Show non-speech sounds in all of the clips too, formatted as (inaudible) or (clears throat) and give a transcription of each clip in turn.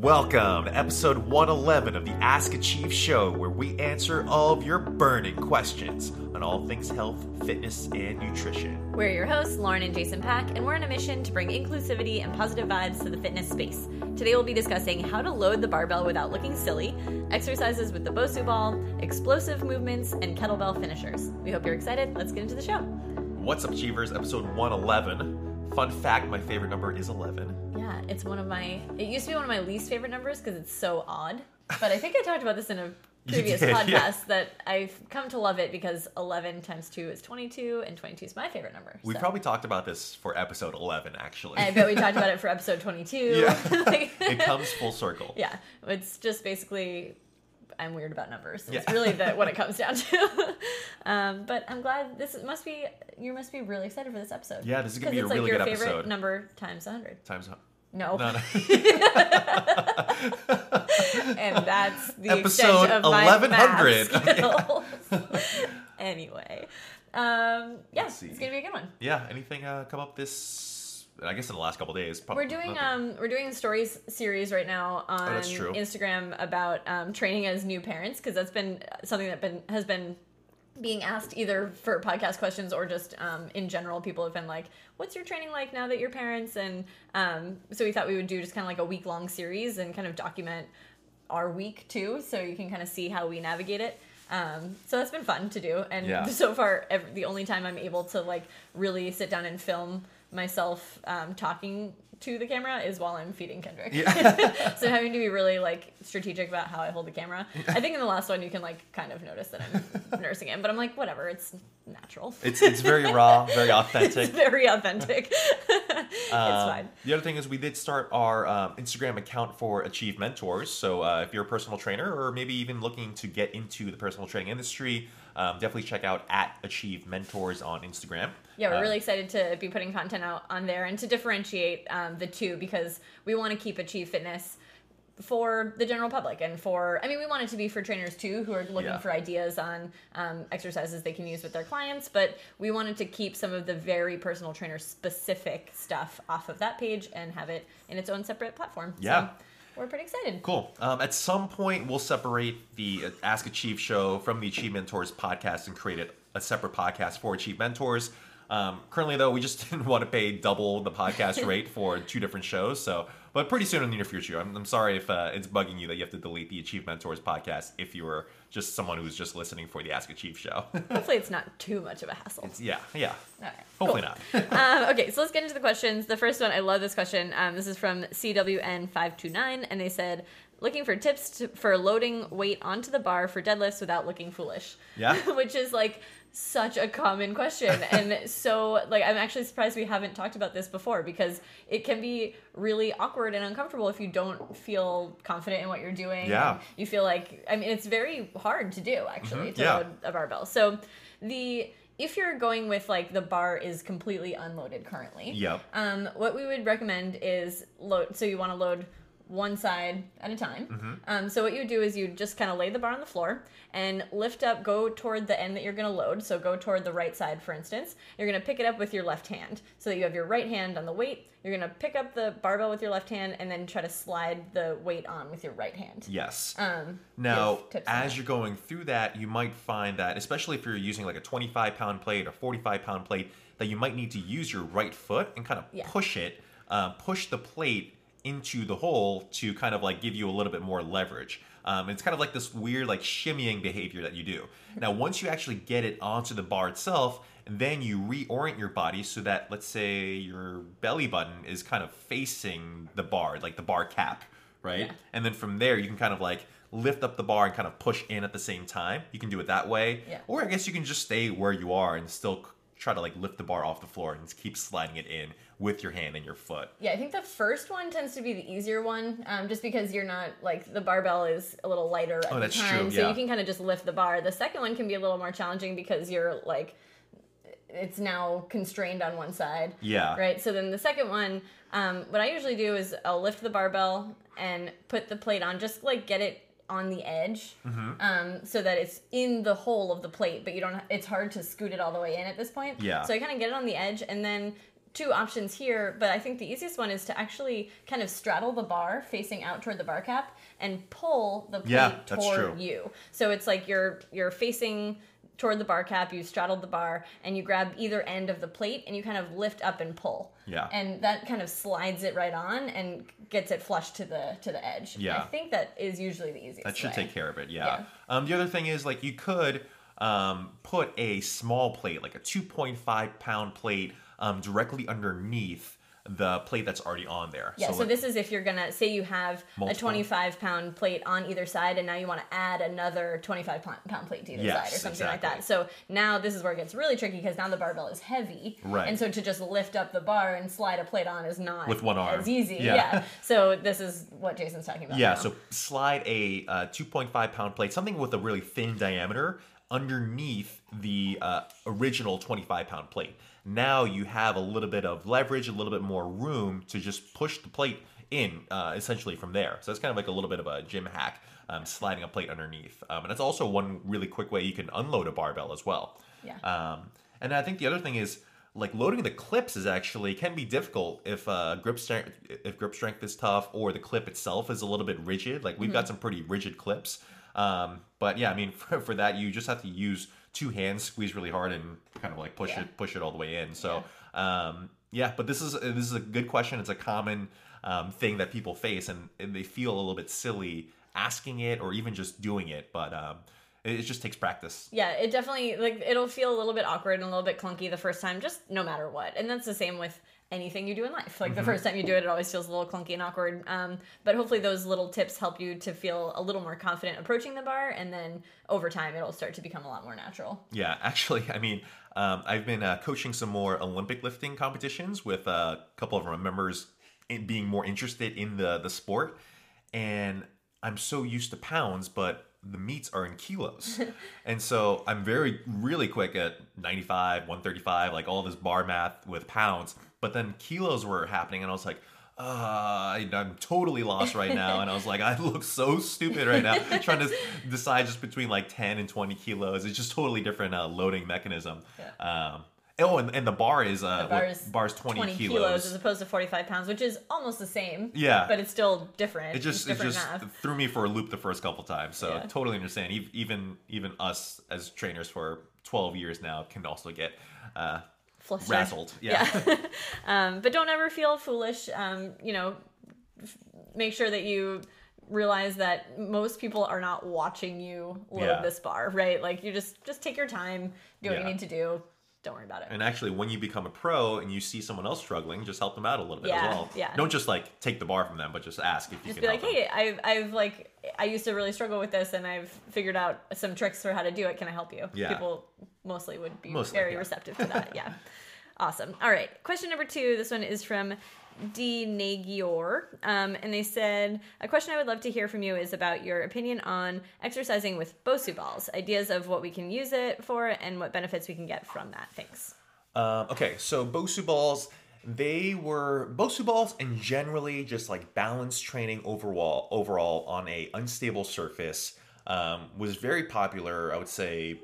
Welcome to episode 111 of the Ask Achieve show, where we answer all of your burning questions on all things health, fitness, and nutrition. We're your hosts, Lauren and Jason Pak, and we're on a mission to bring inclusivity and positive vibes to the fitness space. Today we'll be discussing how to load the barbell without looking silly, exercises with the Bosu ball, explosive movements, and kettlebell finishers. We hope you're excited. Let's get into the show. What's up, Achievers? Episode 111. Fun fact my favorite number is 11. Yeah, it's one of my. It used to be one of my least favorite numbers because it's so odd. But I think I talked about this in a (laughs) previous did, podcast yeah. that I've come to love it because 11 times 2 is 22, and 22 is my favorite number. We so. probably talked about this for episode 11, actually. I bet we talked about it for (laughs) episode 22. Yeah. (laughs) Like- it comes full circle. yeah, it's just basically I'm weird about numbers. It's Yeah. really the, what it (laughs) comes down to. (laughs) um, but I'm glad this must be you must be really excited for this episode. Yeah, this is gonna be a it's like really your good favorite episode. number times 100. Times. No, No, no. (laughs) and that's the Episode extent of my 1100. anyway, um, yeah, it's gonna be a good one. yeah, anything uh, come up this, I guess in the last couple days? Probably We're doing um we're doing a stories series right now on Oh. Instagram about um, training as new parents because that's been something that been has been being asked either for podcast questions or just um, in general. People have been like, "What's your training like now that you're parents?" And um, so we thought we would do just kind of like a week long series and kind of document our week too, so you can kind of see how we navigate it. Um, so that's been fun to do, and Yeah. so far, ev the only time I'm able to like really sit down and film myself um, talking to the camera is while I'm feeding Kendrick. Yeah. (laughs) so having to be really like strategic about how I hold the camera. I think in the last one you can like kind of notice that I'm (laughs) nursing him, but I'm like whatever, it's natural. It's, it's very raw, very (laughs) authentic. it's very authentic. it's Um, fine. The other thing is we did start our um, Instagram account for Achieve Mentors. So uh, if you're a personal trainer or maybe even looking to get into the personal training industry, um, definitely check out at Achieve Mentors on Instagram. Yeah, we're really excited to be putting content out on there and to differentiate um, the two because we want to keep Achieve Fitness for the general public and for I mean we want it to be for trainers too who are looking Yeah. for ideas on um, exercises they can use with their clients but we wanted to keep some of the very personal trainer specific stuff off of that page and have it in its own separate platform Yeah. so we're pretty excited Cool. Um, at some point, we'll separate the uh, Ask Achieve show from the Achieve Mentors podcast and create a, a separate podcast for Achieve Mentors. Um, currently, though, we just (laughs) didn't want to pay double the podcast (laughs) rate for two different shows. So, but pretty soon in the near future, I'm, I'm sorry if uh, it's bugging you that you have to delete the Achieve Mentors podcast if you were just someone who's just listening for the Ask Achieve show. (laughs) hopefully it's not too much of a hassle yeah, yeah. All right, Hopefully cool. not. (laughs) um, okay, so let's get into the questions. The first one, I love this question. Um, this is from CWN529, and they said, looking for tips to, for loading weight onto the bar for deadlifts without looking foolish. Yeah. (laughs) Which is like such a common question. (laughs) and so, like, I'm actually surprised we haven't talked about this before because it can be really awkward and uncomfortable if you don't feel confident in what you're doing. Yeah. You feel like, I mean, it's very hard to do actually Mhm, to yeah. load a barbell. So the if you're going with like the bar is completely unloaded currently, Yep. um, what we would recommend is load. So you want to load one side at a time. Mm-hmm. Um, so what you do is you just kind of lay the bar on the floor and lift up, go toward the end that you're going to load. So go toward the right side, for instance. You're going to pick it up with your left hand, so that you have your right hand on the weight. You're going to pick up the barbell with your left hand and then try to slide the weight on with your right hand. Yes. Um, Now, give tips on as you're going through that, you might find that, especially if you're using like a 25 pound plate or 45 pound plate, that you might need to use your right foot and kind of Yeah. push it, uh, push the plate into the hole to kind of like give you a little bit more leverage. Um, it's kind of like this weird like shimmying behavior that you do. Now, once you actually get it onto the bar itself, then you reorient your body so that, let's say, your belly button is kind of facing the bar, like the bar cap, right? Yeah. And then from there, you can kind of like lift up the bar and kind of push in at the same time. You can do it that way. Yeah. Or I guess you can just stay where you are and still try to like lift the bar off the floor and keep sliding it in with your hand and your foot. Yeah, I think the first one tends to be the easier one, um, just because you're not like the barbell is a little lighter at Oh, the that's time, true, so you can kind of just lift the bar. The second one can be a little more challenging because you're like, it's now constrained on one side. Yeah. Right. So then the second one, um, what I usually do is I'll lift the barbell and put the plate on, just like get it on the edge, Mm-hmm. um, so that it's in the hole of the plate, but you don't. It's hard to scoot it all the way in at this point. Yeah. So I kind of get it on the edge and then two options here, but I think the easiest one is to actually kind of straddle the bar facing out toward the bar cap and pull the plate Yeah, toward true. you. So it's like you're you're facing toward the bar cap, you straddled the bar, and you grab either end of the plate and you kind of lift up and pull. Yeah. And that kind of slides it right on and gets it flush to the to the edge. Yeah. I think that is usually the easiest. That should way. take care of it. Yeah. Yeah. Um, the other thing is like you could um, put a small plate, like a 2.5 pound plate, um, directly underneath the plate that's already on there. Yeah, so, like- this is if you're gonna say you have Multiple. a 25 pound plate on either side, and now you want to add another 25 pound plate to either Yes, side, or something like exactly. that. So now this is where it gets really tricky because now the barbell is heavy, Right. And so to just lift up the bar and slide a plate on is not With one arm. as easy. Yeah. Yeah. So this is what Jason's talking about. Yeah, now. so slide a uh, 2.5 pound plate, something with a really thin diameter, underneath the uh, original 25 pound plate. Now you have a little bit of leverage, a little bit more room to just push the plate in, uh, essentially from there. So it's kind of like a little bit of a gym hack, um, sliding a plate underneath. Um, and that's also one really quick way you can unload a barbell as well. Yeah. Um, and I think the other thing is like loading the clips is actually can be difficult if uh, grip strength if grip strength is tough or the clip itself is a little bit rigid. Like we've got some pretty rigid clips. Um, but yeah, I mean (laughs) for, for that you just have to use two hands, squeeze really hard, and kind of like push Yeah. it push it all the way in. So um, yeah, but this is this is a good question. It's a common um, thing that people face, and, and they feel a little bit silly asking it or even just doing it. But um, it just takes practice. Yeah, it definitely like it'll feel a little bit awkward and a little bit clunky the first time, just no matter what. And that's the same with anything you do in life. Like the first time you do it, it always feels a little clunky and awkward. Um, but hopefully, those little tips help you to feel a little more confident approaching the bar, and then over time, it'll start to become a lot more natural. Yeah, (laughs) actually, I mean, um, I've been uh, coaching some more Olympic lifting competitions with a couple of our members in being more interested in the the sport, and I'm so used to pounds, but the meets are in kilos, (laughs) and so I'm very really quick at 95, 135, like all this bar math with pounds, but then kilos were happening, and I was like. Uh, I- I'm totally lost right now, and I was like, I look so stupid right now, (laughs) trying to decide just between like 10 and 20 kilos. It's just totally different uh, loading mechanism. Yeah. Um, oh, and, and the bar is uh, The bar what- is bar's 20, 20 kilos. kilos. as opposed to 45 pounds, which is almost the same. Yeah. But it's still different. it just it's it just math. threw me for a loop the first couple times. So Yeah. totally understand. Even even us as trainers for 12 years now can also get uh, Flustered. razzled. Yeah. (laughs) um, but don't ever feel foolish. Um, you know, f- make sure that you realize that most people are not watching you load Yeah. this bar, right? Like you just just take your time, do what Yeah. you need to do. Don't worry about it. And actually, when you become a pro and you see someone else struggling, just help them out a little bit Yeah, as well. yeah. Don't just like take the bar from them, but just ask if you just can be like, help them. hey, I've, I've like, I used to really struggle with this, and I've figured out some tricks for how to do it. Can I help you? Yeah. People mostly would be Mostly, very yeah. receptive to that. Yeah, (laughs) awesome. All right, question number two. This one is from D Nagior, um, and they said a question I would love to hear from you is about your opinion on exercising with Bosu balls, ideas of what we can use it for, and what benefits we can get from that. Thanks. Um, okay, so Bosu balls, they were Bosu balls and generally just like balance training overall overall on a unstable surface um, was very popular. I would say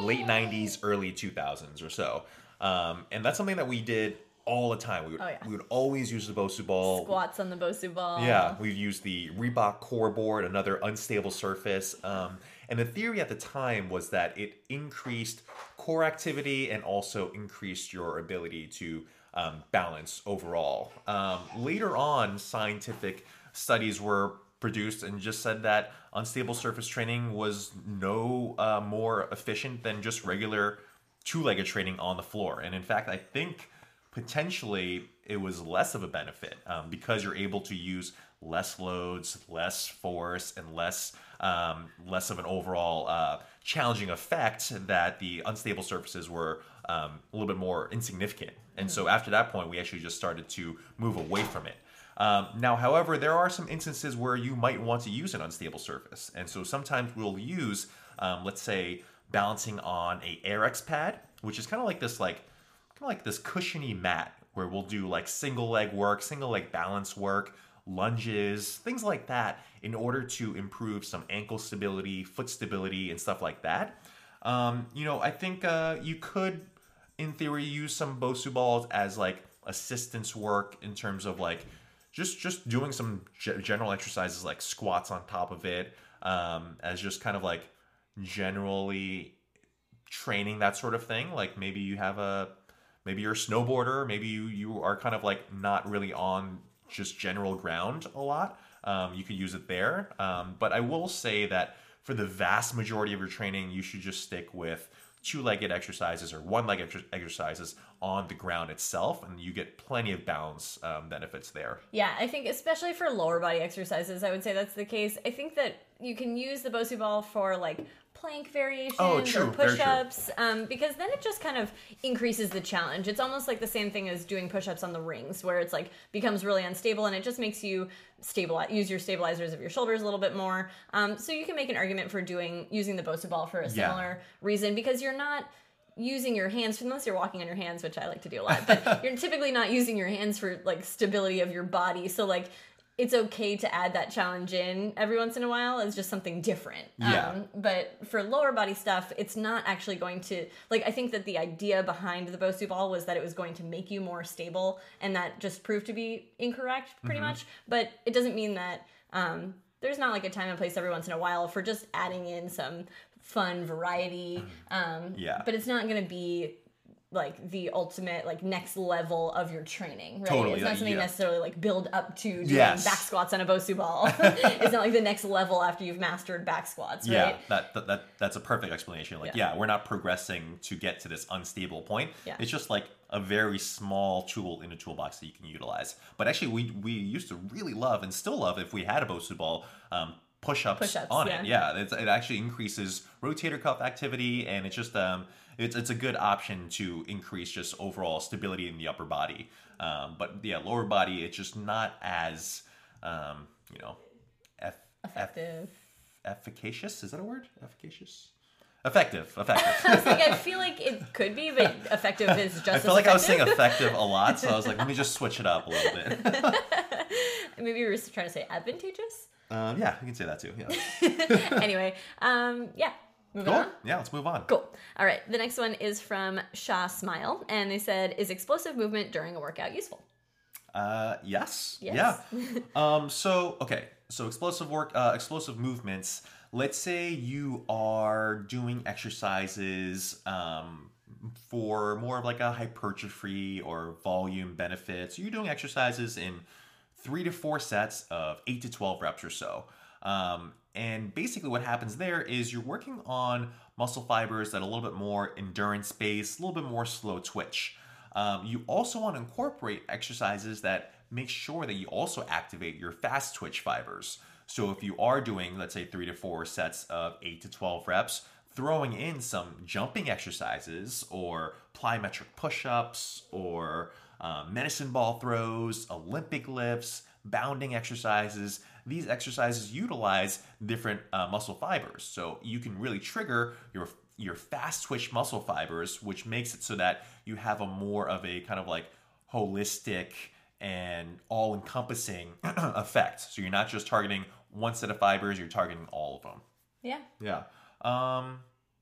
late '90s, early 2000s or so, um, and that's something that we did all the time. We would Oh, yeah. we would always use the Bosu ball. Squats on the Bosu ball. Yeah, we've used the Reebok core board, another unstable surface. Um, and the theory at the time was that it increased core activity and also increased your ability to um, balance overall. Um, later on, scientific studies were produced and just said that unstable surface training was no uh, more efficient than just regular two-legged training on the floor. And in fact, I think potentially it was less of a benefit um, because you're able to use less loads, less force, and less um, less of an overall uh, challenging effect that the unstable surfaces were um, a little bit more insignificant. And so after that point, we actually just started to move away from it. Um, now, however, there are some instances where you might want to use an unstable surface, and so sometimes we'll use, um, let's say, balancing on a Airex pad, which is kind of like this, like kind of like this cushiony mat where we'll do like single leg work, single leg balance work, lunges, things like that, in order to improve some ankle stability, foot stability, and stuff like that. Um, you know, I think uh, you could, in theory, use some Bosu balls as like assistance work in terms of like just just doing some ge- general exercises like squats on top of it um, as just kind of like generally training that sort of thing. Like maybe you have a maybe you're a snowboarder, maybe you you are kind of like not really on just general ground a lot. Um, you could use it there. Um, but I will say that for the vast majority of your training, you should just stick with two-legged exercises or one-leg exercises on the ground itself, and you get plenty of balance um, benefits there. Yeah, I think especially for lower body exercises, I would say that's the case. I think that you can use the Bosu ball for like plank variations Oh, or push-ups um, because then it just kind of increases the challenge. It's almost like the same thing as doing push-ups on the rings where it's like becomes really unstable and it just makes you stabilize use your stabilizers of your shoulders a little bit more. Um, so you can make an argument for doing using the Bosu ball for a Yeah. similar reason because you're not using your hands unless you're walking on your hands which i like to do a lot but (laughs) you're typically not using your hands for like stability of your body. So like it's okay to add that challenge in every once in a while as just something different Yeah. um, but for lower body stuff it's not actually going to like i think that the idea behind the bosu ball was that it was going to make you more stable and that just proved to be incorrect pretty Mm-hmm. much but it doesn't mean that um, there's not like a time and place every once in a while for just adding in some fun variety um, Yeah. but it's not going to be like the ultimate like next level of your training right Totally, it's not like, something yeah. necessarily like build up to doing Yes. back squats on a bosu ball (laughs) it's not like the next level after you've mastered back squats right Yeah, that, that that that's a perfect explanation. Like, Yeah. yeah. we're not progressing to get to this unstable point. Yeah. It's just like a very small tool in a toolbox that you can utilize. But actually, we we used to really love and still love if we had a Bosu ball. Um, push-ups, Push-ups, on yeah. it yeah it's, it actually increases rotator cuff activity and it's just um it's, it's a good option to increase just overall stability in the upper body. Um, but yeah lower body it's just not as um, you know eff- eff- effective. efficacious? Is that a word? Efficacious? Effective (laughs) I effective was like, I feel like it could be, but effective is just i feel like i was saying effective. effective a lot so i was like let me just (laughs) switch it up a little bit. (laughs) Maybe you were just trying to say advantageous. um, yeah you can say that too yeah. Anyway, um, yeah. Moving cool on. yeah let's move on Cool. All right. The next one is from Shah Smile, and they said, "Is explosive movement during a workout useful?" Uh, yes. Yes. Yeah. (laughs) um, so okay. So explosive work, uh, explosive movements. Let's say you are doing exercises um, for more of like a hypertrophy or volume benefits. You're doing exercises in three to four sets of eight to twelve reps or so. Um, and basically, what happens there is you're working on muscle fibers that are a little bit more endurance based, a little bit more slow twitch. Um, you also want to incorporate exercises that make sure that you also activate your fast twitch fibers. So if you are doing, let's say, three to four sets of eight to 12 reps, throwing in some jumping exercises or plyometric push ups or uh, medicine ball throws, Olympic lifts, bounding exercises. These exercises utilize different uh, muscle fibers. So you can really trigger your your fast twitch muscle fibers, which makes it so that you have a more of a kind of like holistic and all encompassing (clears throat) effect. So you're not just targeting one set of fibers, you're targeting all of them. Yeah. Yeah. Um,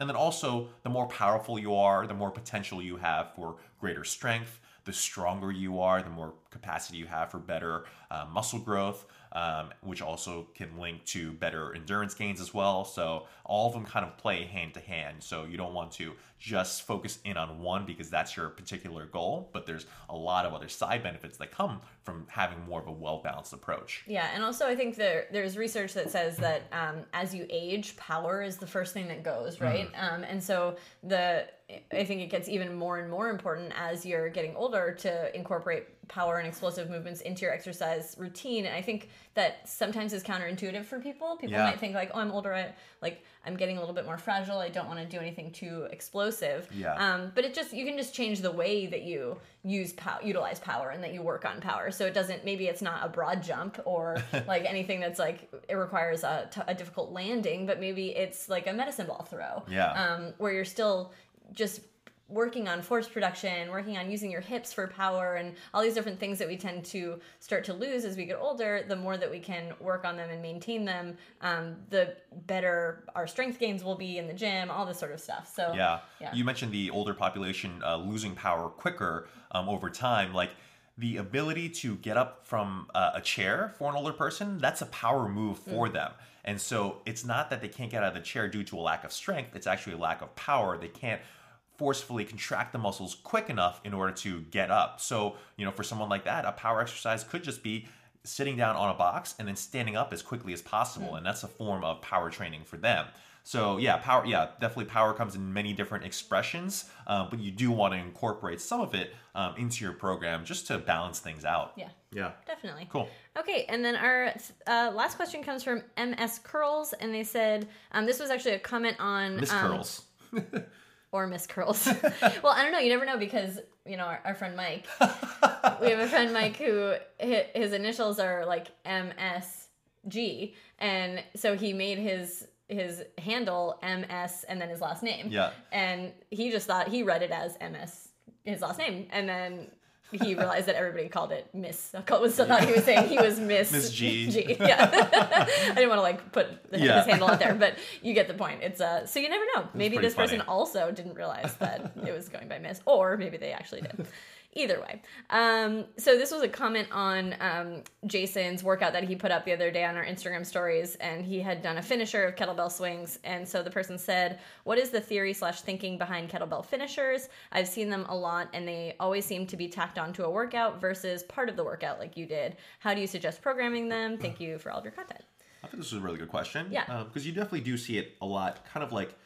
and then also, the more powerful you are, the more potential you have for greater strength. The stronger you are, the more capacity you have for better uh, muscle growth, um, which also can link to better endurance gains as well. So, all of them kind of play hand to hand. So, you don't want to just focus in on one because that's your particular goal, but there's a lot of other side benefits that come from having more of a well balanced approach. Yeah, and also I think there there's research that says that um, as you age, power is the first thing that goes, right? Um, and so the I think it gets even more and more important as you're getting older to incorporate power and explosive movements into your exercise routine. And I think that sometimes is counterintuitive for people. People Yeah. might think like, "Oh, I'm older. I like I'm getting a little bit more fragile. I don't want to do anything too explosive." Yeah. Um, but it just you can just change the way that you use power, utilize power, and that you work on power. So it doesn't maybe it's not a broad jump or (laughs) like anything that's like it requires a, t- a difficult landing, but maybe it's like a medicine ball throw. Yeah. Um, where you're still just working on force production, working on using your hips for power, and all these different things that we tend to start to lose as we get older, the more that we can work on them and maintain them, um, the better our strength gains will be in the gym, all this sort of stuff. So, Yeah. Yeah. You mentioned the older population uh, losing power quicker um, over time. Like the ability to get up from uh, a chair for an older person, that's a power move for them. And so it's not that they can't get out of the chair due to a lack of strength, it's actually a lack of power. They can't forcefully contract the muscles quick enough in order to get up. So, you know, for someone like that, a power exercise could just be sitting down on a box and then standing up as quickly as possible. And that's a form of power training for them. So yeah, power. Yeah, definitely power comes in many different expressions, uh, but you do want to incorporate some of it um, into your program just to balance things out. yeah. Yeah. Definitely. Cool. Okay, and then our uh, last question comes from MS Curls, and they said um, this was actually a comment on Miss um, Curls. (laughs) or Miss Curls. (laughs) (laughs) well, I don't know. You never know because you know our, our friend Mike. (laughs) we have a friend Mike who his initials are like MSG, and so he made his his handle MS and then his last name. Yeah. And he just thought he read it as MS, his last name, and then. He realized that everybody called it Miss. Was still thought he was saying he was (laughs) Miss Miss G. G. (laughs) Yeah, I didn't want to like put the, Yeah. his handle out there, but you get the point. It's uh, so you never know. Maybe this person also didn't realize that it was going by Miss, or maybe they actually did. Either way. Um, so this was a comment on um, Jason's workout that he put up the other day on our Instagram stories, and he had done a finisher of kettlebell swings. And so the person said, "What is the theory slash thinking behind kettlebell finishers? I've seen them a lot, and they always seem to be tacked onto a workout versus part of the workout, like you did. How do you suggest programming them? Thank you for all of your content." I think this is a really good question. Yeah. Because you definitely do see it a lot, kind of like,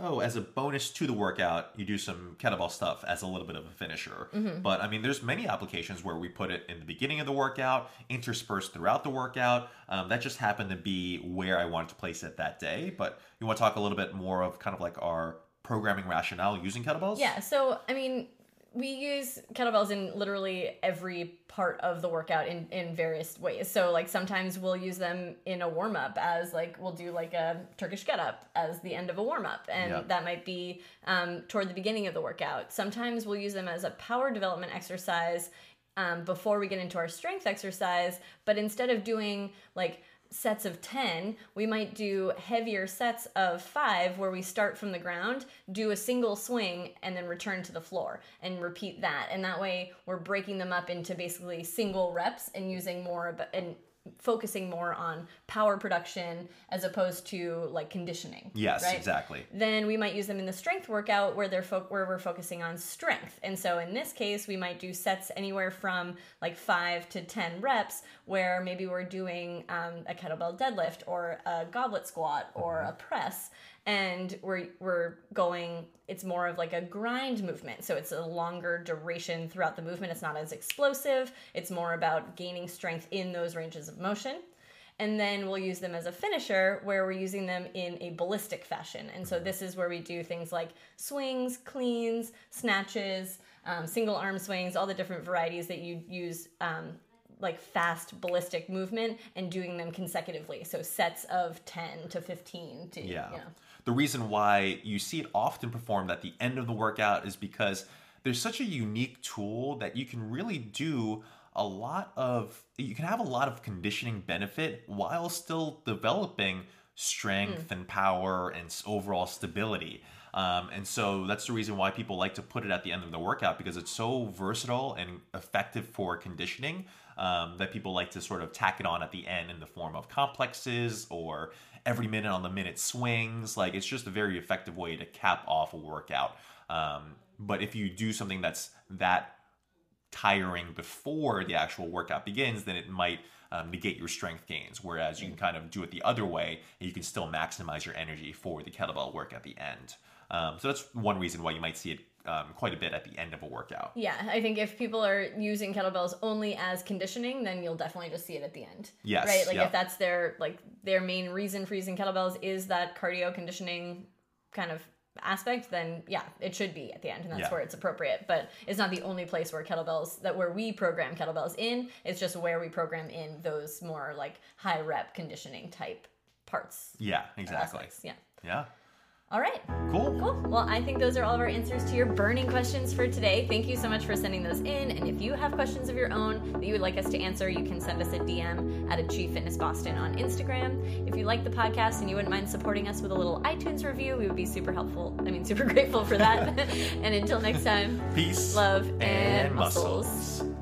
oh, as a bonus to the workout, you do some kettlebell stuff as a little bit of a finisher. Mm-hmm. But I mean, there's many applications where we put it in the beginning of the workout, interspersed throughout the workout. Um, that just happened to be where I wanted to place it that day. But you want to talk a little bit more of kind of like our programming rationale using kettlebells? Yeah, so I mean, we use kettlebells in literally every part of the workout in, in various ways. So like sometimes we'll use them in a warm up as like we'll do like a Turkish get up as the end of a warm up, and Yeah. that might be um, toward the beginning of the workout. Sometimes we'll use them as a power development exercise um, before we get into our strength exercise. But instead of doing like sets of 10, we might do heavier sets of five where we start from the ground, do a single swing, and then return to the floor and repeat that. And that way we're breaking them up into basically single reps and using more of and focusing more on power production as opposed to like conditioning. Yes, right? exactly. then we might use them in the strength workout where they're fo- where we're focusing on strength. And so in this case, we might do sets anywhere from like five to ten reps, where maybe we're doing um, a kettlebell deadlift or a goblet squat or a press, and we're we're going. It's more of like a grind movement, so it's a longer duration throughout the movement. It's not as explosive. It's more about gaining strength in those ranges of motion and then we'll use them as a finisher where we're using them in a ballistic fashion. And so this is where we do things like swings, cleans, snatches, um, single arm swings, all the different varieties that you use. Um, like fast ballistic movement and doing them consecutively. So sets of 10 to 15 to, Yeah. you know. The reason why you see it often performed at the end of the workout is because there's such a unique tool that you can really do a lot of you can have a lot of conditioning benefit while still developing strength and power and overall stability. Um, and so that's the reason why people like to put it at the end of the workout because it's so versatile and effective for conditioning um, that people like to sort of tack it on at the end in the form of complexes or every minute on the minute swings. Like it's just a very effective way to cap off a workout. Um, but if you do something that's that tiring before the actual workout begins, then it might um, negate your strength gains. Whereas you can kind of do it the other way, and you can still maximize your energy for the kettlebell work at the end. Um, so that's one reason why you might see it um, quite a bit at the end of a workout. Yeah, I think if people are using kettlebells only as conditioning, then you'll definitely just see it at the end. Yes, Right? Like yeah. if that's their like their main reason for using kettlebells is that cardio conditioning kind of aspect, then yeah, it should be at the end and that's Yeah. where it's appropriate. But it's not the only place where kettlebells that where we program kettlebells in. It's just where we program in those more like high rep conditioning type parts. Yeah, exactly. aspects. Yeah. Yeah. All right. Cool. Cool. Well, I think those are all of our answers to your burning questions for today. Thank you so much for sending those in. And if you have questions of your own that you would like us to answer, you can send us a DM at Achieve Fitness Boston on Instagram. If you like the podcast and you wouldn't mind supporting us with a little iTunes review, we would be super helpful. I mean, (laughs) super grateful for that. (laughs) and until next time, Peace love and, and muscles. muscles.